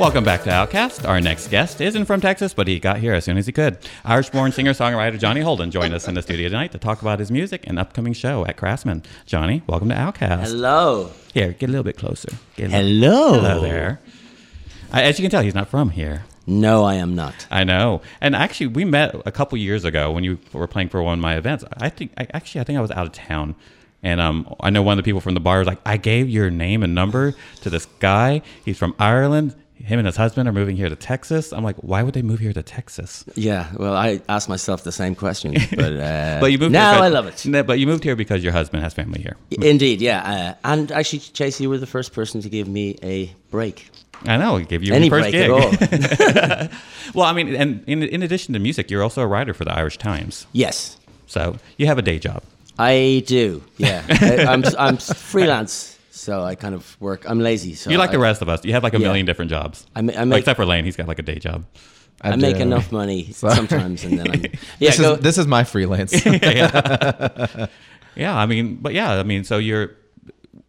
Welcome back to Outcast. Our next guest isn't from Texas, but he got here as soon as he could. Irish born singer songwriter Johnny Holden joined us in the studio tonight to talk about his music and upcoming show at Craftsman. Johnny, welcome to Outcast. Hello. Here, get a little bit closer. Little- Hello. Hello there. I, as you can tell, he's not from here. No, I am not. I know. And actually, we met a couple years ago when you were playing for one of my events. I think, I, actually, I think I was out of town. And um, I know one of the people from the bar was like, I gave your name and number to this guy. He's from Ireland. Him and his husband are moving here to Texas. I'm like, why would they move here to Texas? Yeah, well, I asked myself the same question, but uh, But you moved. now here I love it. No, but you moved here because your husband has family here. Indeed, yeah. Uh, and actually, Chase, you were the first person to give me a break. I know. He gave you Any your first break gig. at all. well, I mean, and in, in addition to music, you're also a writer for the Irish Times. yes, So you have a day job. I do. Yeah, I, I'm I'm freelance, so I kind of work. I'm lazy, so You're like I, the rest of us. You have like a Yeah. million different jobs. I ma- I Well, make- except for Lane, he's got like a day job. I, make enough money sometimes, and then I'm yeah. This is this is my freelance. Yeah, I mean, but yeah, I mean, so you're.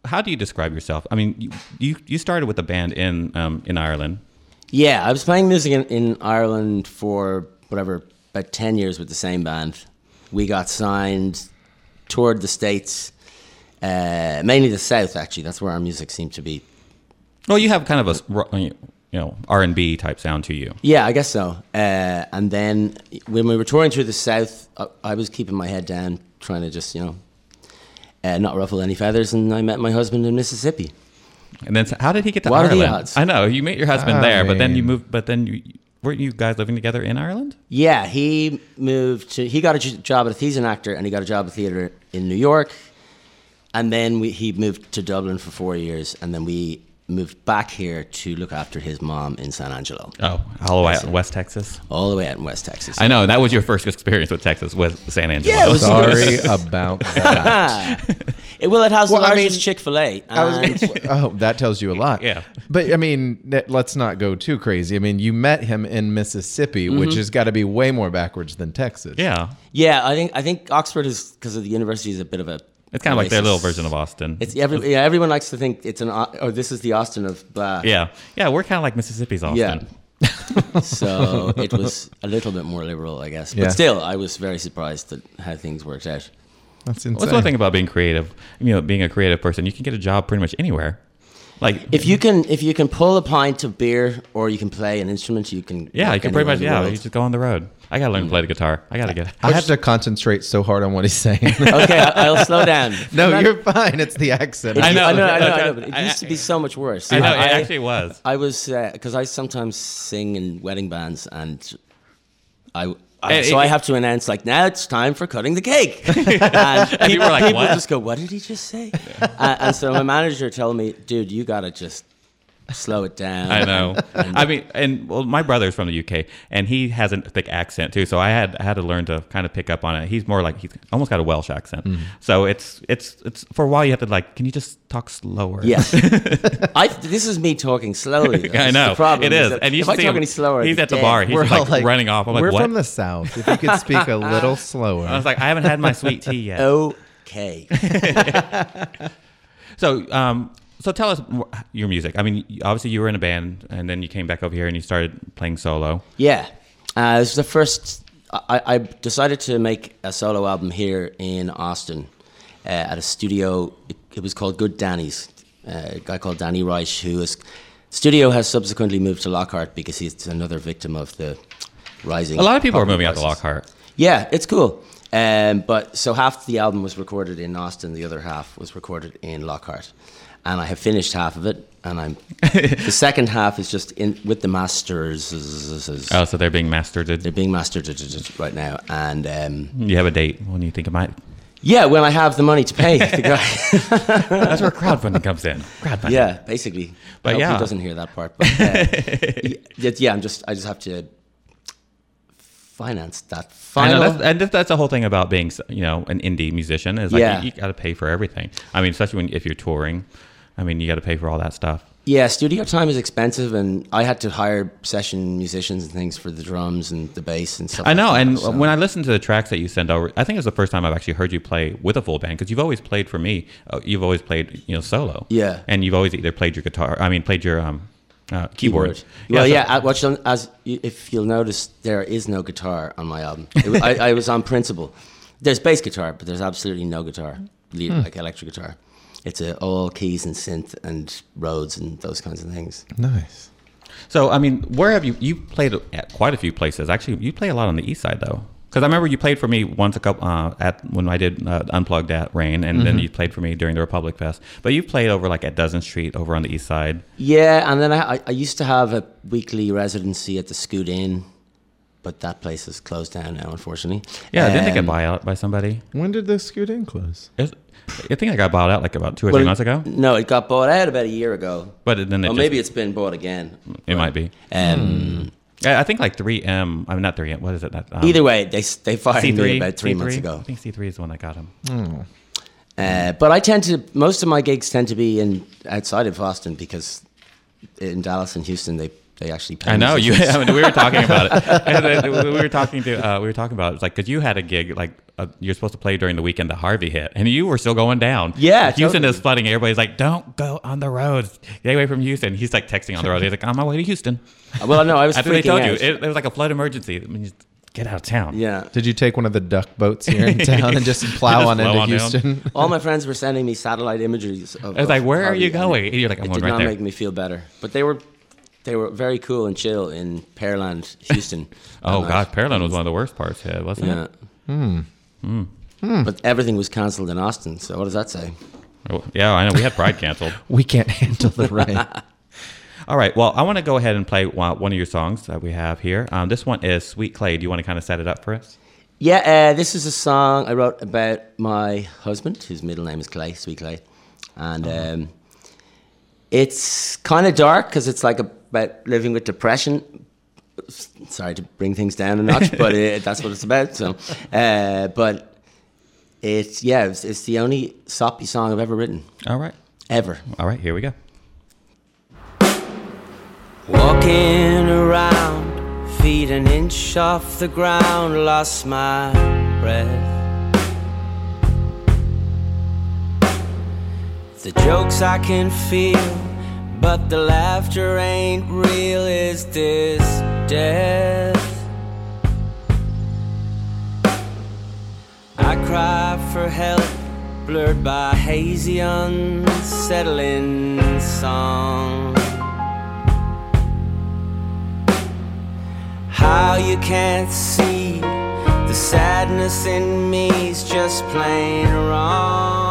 How do you describe yourself? I mean, you you, you started with a band in um, in Ireland. Yeah, I was playing music in, in Ireland for whatever about ten years with the same band. We got signed, toured the states, uh, mainly the south. Actually, that's where our music seemed to be. Well, you have kind of a you know R and B type sound to you. Yeah, I guess so. Uh, and then when we were touring through the south, I, I was keeping my head down, trying to just you know, uh, not ruffle any feathers. And I met my husband in Mississippi. And then, how did he get to What are the Ireland? odds? I know you met your husband I there, but then you moved. But then you weren't you guys living together in Ireland? Yeah, he moved to. He got a job at. He's an actor, and he got a job at theater in New York. And then we, he moved to Dublin for four years, and then we moved back here to look after his mom in San Angelo, Oh, all the way out in West Texas. all the way out in West Texas. I know that was your first experience with Texas, with San Angelo. Yeah, was- Sorry about that. It- well, it has Well, the I largest Chick Fil A. oh, that tells you a lot. Yeah. But I mean, let's not go too crazy. I mean, you met him in Mississippi, which mm-hmm. has got to be way more backwards than Texas. yeah, yeah, I think I think Oxford is because of the university is a bit of a. it's kind of like their little version of Austin. It's every, yeah. Everyone likes to think it's an Au- oh this is the Austin of blah. yeah, yeah, we're kind of like Mississippi's Austin. Yeah. so it was a little bit more liberal, I guess. But Yeah. still, I was very surprised at how things worked out. That's insane. What's one thing about being creative? You know, being a creative person, you can get a job pretty much anywhere. Like, If you can, if you can pull a pint of beer or you can play an instrument, you can. yeah, you can pretty much yeah, world. you just go on the road. I gotta learn to hmm. play the guitar. I gotta get. I have to concentrate so hard on what he's saying. okay, I- I'll slow down. no, Not- you're fine. It's the accent. I know, I know, I know, I know. But it I- used to be so much worse. I know it I, actually was. I was uh, because I sometimes sing in wedding bands, and I. I, Eh, so eh, I have to announce like now it's time for cutting the cake, and, And like, people "What?" just go, "What did he just say?" Uh, and so my manager told me, "Dude, you gotta just slow it down." I know. I mean, and well, my brother's from the UK, and he has a thick accent too. So I had I had to learn to kind of pick up on it. He's more like he's almost got a Welsh accent. Mm-hmm. So it's it's it's for a while you have to like, can you just talk slower? Yes, I. This is me talking slowly. though. I know the problem it is. that And you if should I see talk him, any slower, he's at the be bar. He's we're like, running off. I'm like, we're what? from the south. If you could speak a little slower. I was like, I haven't had my sweet tea yet. Okay. So, um, so tell us your music. I mean, obviously you were in a band, and then you came back over here and you started playing solo. Yeah, uh, this was the first. I, I decided to make a solo album here in Austin uh, at a studio. It, it was called Good Danny's. Uh, a guy called Danny Reisch, who is studio has subsequently moved to Lockhart because he's another victim of the rising. A lot of people are moving out to. Lockhart. Yeah, it's cool. Um, but so half the album was recorded in Austin, the other half was recorded in Lockhart, and I have finished half of it, and I'm the second half is just in with the masters. Oh, so they're being mastered. They're being mastered right now, and um, You have a date when you think it might. yeah, when I have the money to pay the guy. That's where crowdfunding comes in. Crowdfunding. yeah, basically. But I yeah. he doesn't hear that part. But uh, yeah, yeah, I'm just I just have to finance that final. know, that's, and that's- that's the whole thing about being, you know, an indie musician is like Yeah. you, you got to pay for everything. I mean, especially when if you're touring, I mean, you got to pay for all that stuff. Yeah, studio time is expensive, and I had to hire session musicians and things for the drums and the bass and stuff. I like know, that, and so- when I listen to the tracks that you send over, I think it's the first time I've actually heard you play with a full band because you've always played for me. Uh, you've always played, you know, solo. Yeah. and you've always either played your guitar. I mean, played your um, Uh, keyboard. Well, so- yeah. I, what you'll- as you- if you'll notice, there is no guitar on my album. It I, I was on principle. There's bass guitar, but there's absolutely no guitar, lead, Hmm. like electric guitar. It's uh, all keys and synth and Rhodes and those kinds of things. Nice. So, I mean, where have you you played at quite a few places? Actually, you play a lot on the east side though. Because I remember you played for me once a couple uh, at when I did uh, unplugged at Rain, and then you played for me during the Republic Fest. But you played over like at Dozen Street over on the east side. Yeah, and then I, I, I used to have a weekly residency at the Scoot Inn, but that place is closed down now, unfortunately. Yeah, didn't they get Um, bought out by somebody? When did the Scoot Inn close? It was- I think I got bought out like about two or well, three months ago. No, it got bought out about a year ago. But then it Or just, maybe it's been bought again. it might be. Um, I I think like 3M. I'm mean, not 3M. What is it? That, um, Either way, they they fired C3 me about three C3? months ago. I think C3 is the one that got him. Uh, but I tend to most of my gigs tend to be in outside of Austin because in Dallas and Houston they they actually pay I know you. I mean, we were talking about it. And then we were talking to. Uh, we were talking about it. It's like because you had a gig like uh, you're supposed to play during the weekend. The Harvey hit, and you were still going down. Yeah, Houston totally. is flooding. Everybody's like, "Don't go on the roads. Get away from Houston." He's like texting on the road. He's like, I'm "On my way to Houston." well, I know I was After they told out. you, it, it was like a flood emergency. I mean, get out of town. yeah, Did you take one of the duck boats here in town and just plow Just on into on down. Houston? all my friends were sending me satellite imageries. Of, I was like, "Where are Harvey, you and going?" And you're like, "I'm It going did right not there." make me feel better, but they were they were very cool and chill in Pearland, Houston. oh God, night. Pearland was one of the worst parts hit, wasn't Yeah. it? Hmm. But everything was cancelled in Austin. So what does that say? Oh, yeah, I know. We had Pride canceled. We can't handle the rain. All right. Well, I want to go ahead and play one one of your songs that we have here. Um, this one is "Sweet Clay." Do you want to kind of set it up for us? Yeah, uh, this is a song I wrote about my husband, whose middle name is Clay, Sweet Clay, and um, it's kind of dark because it's like about living with depression. Sorry to bring things down a notch, but it, that's what it's about. So, uh, but it's yeah, it's, it's the only soppy song I've ever written, All right. ever. All right. Here we go. Walking around, feet an inch off the ground, lost my breath. The jokes I can feel, but the laughter ain't real. Is this death? I cry for help, blurred by hazy, unsettling song. How you can't see the sadness in me's just plain wrong.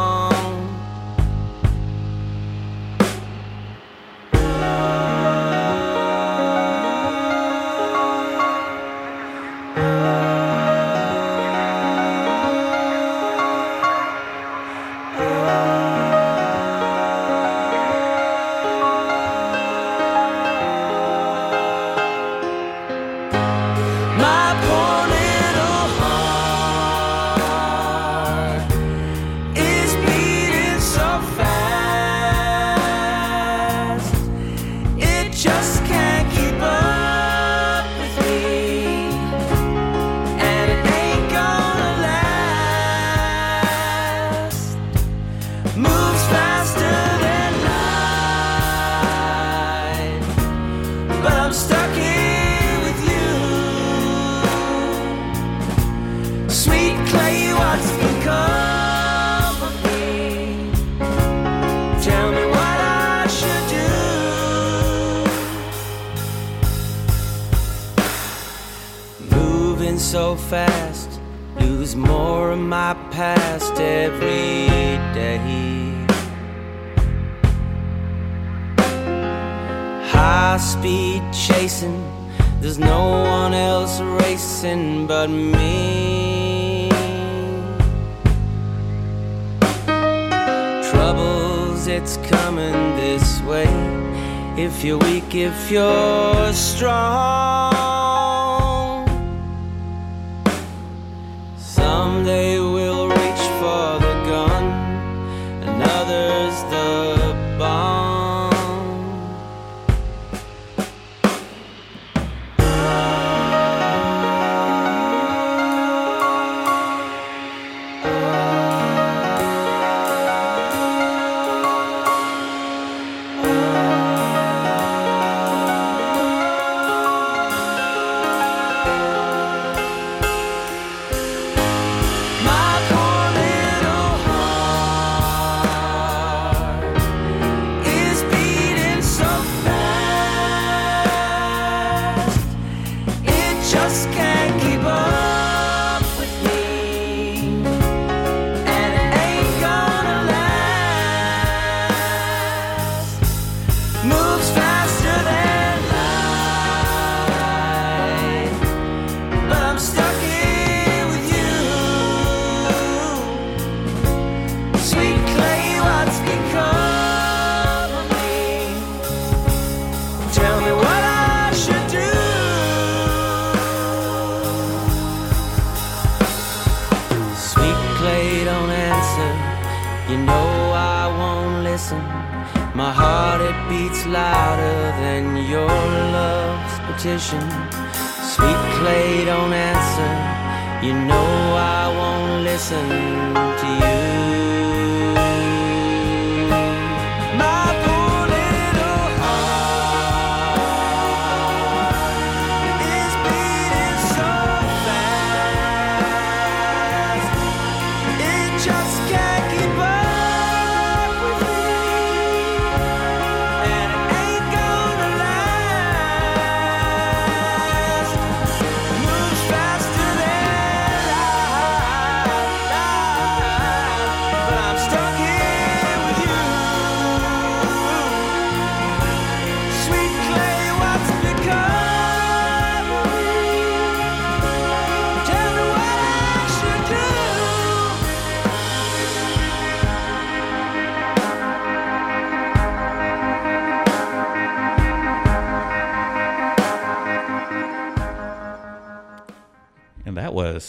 So fast, lose more of my past every day. High speed chasing, there's no one else racing but me. Troubles, it's coming this way. If you're weak, if you're strong, someday we'll My heart it beats louder than your love's petition. Sweet clay don't answer. You know I won't listen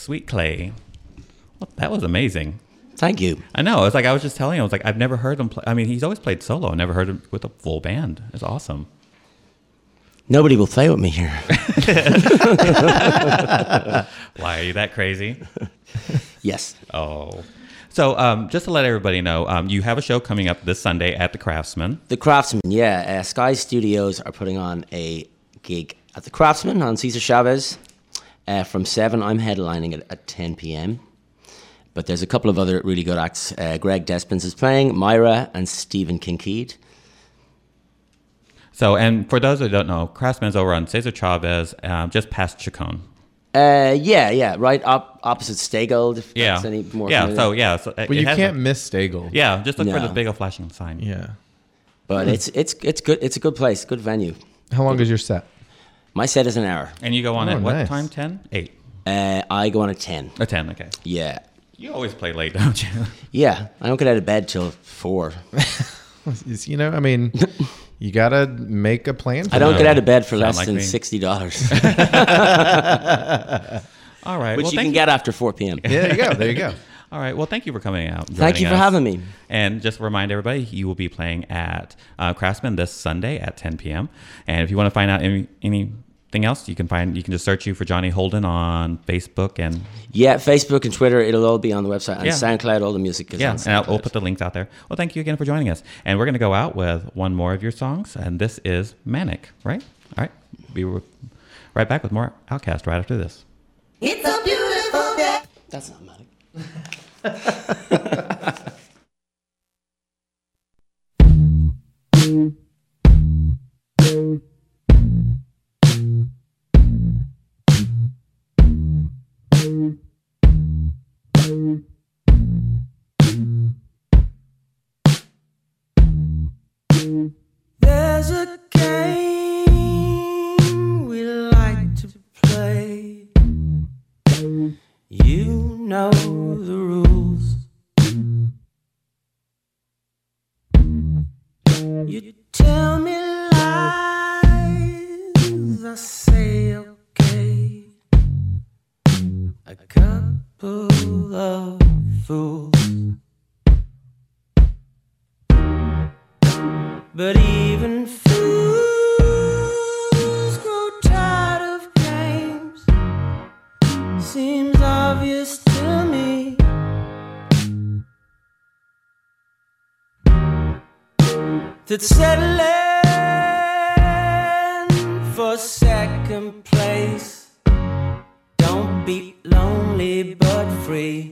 Sweet Clay. Well, that was amazing. Thank you. I know. It's like I was just telling him. I was like, I've never heard him play. I mean, he's always played solo. I never heard him with a full band. It's awesome. Nobody will play with me here. Why are you that crazy? yes. Oh. So, um, just to let everybody know, um, you have a show coming up this Sunday at the Craftsman. The Craftsman, yeah. Uh, Sky Studios are putting on a gig at the Craftsman on Cesar Chavez uh, from 7. I'm headlining it at 10 p.m. But there's a couple of other really good acts. Uh, Greg Despins is playing, Myra and Stephen Kinkead. So, and for those who don't know, Craftsman's over on Cesar Chavez, um, just past Chicon. Uh, yeah, yeah, right op- opposite Stay Gold. If Yeah. that's any more yeah. familiar. So, yeah. So, But you can't miss Stay Gold. Yeah. Just look for the big old flashing sign. Yeah. But it's it's it's good. It's a good place, good venue. How long is your set? My set is an hour. And you go on Oh, at what nice. time? 10? 8? Uh, I go on at ten. Or 10. Okay. Yeah, You always play late, don't you? yeah. I don't get out of bed till four. Is- You know, I mean, you gotta make a plan. For I don't that. get out of bed for Sound less like than me. sixty dollars, All right. which well, you thank can get after four p.m. Yeah, there you go. There you go. All right. Well, thank you for coming out. Thank you for us. having me. And just remind everybody, you will be playing at uh, Craftsman this Sunday at 10 p.m. And if you want to find out any, anything else, you can find you can just search you for Johnny Holden on Facebook and Yeah, Facebook and Twitter, it'll all be on the website. And Yeah. SoundCloud, all the music is yeah, on and I'll, we'll put the links out there. Well, thank you again for joining us. And we're going to go out with one more of your songs, and this is Manic, right? All right. Be r- right back with more Outcast right after this. It's a beautiful day. That's not magic. There's a But even fools grow tired of games. Seems obvious to me. That settling for second place don't be lonely but free.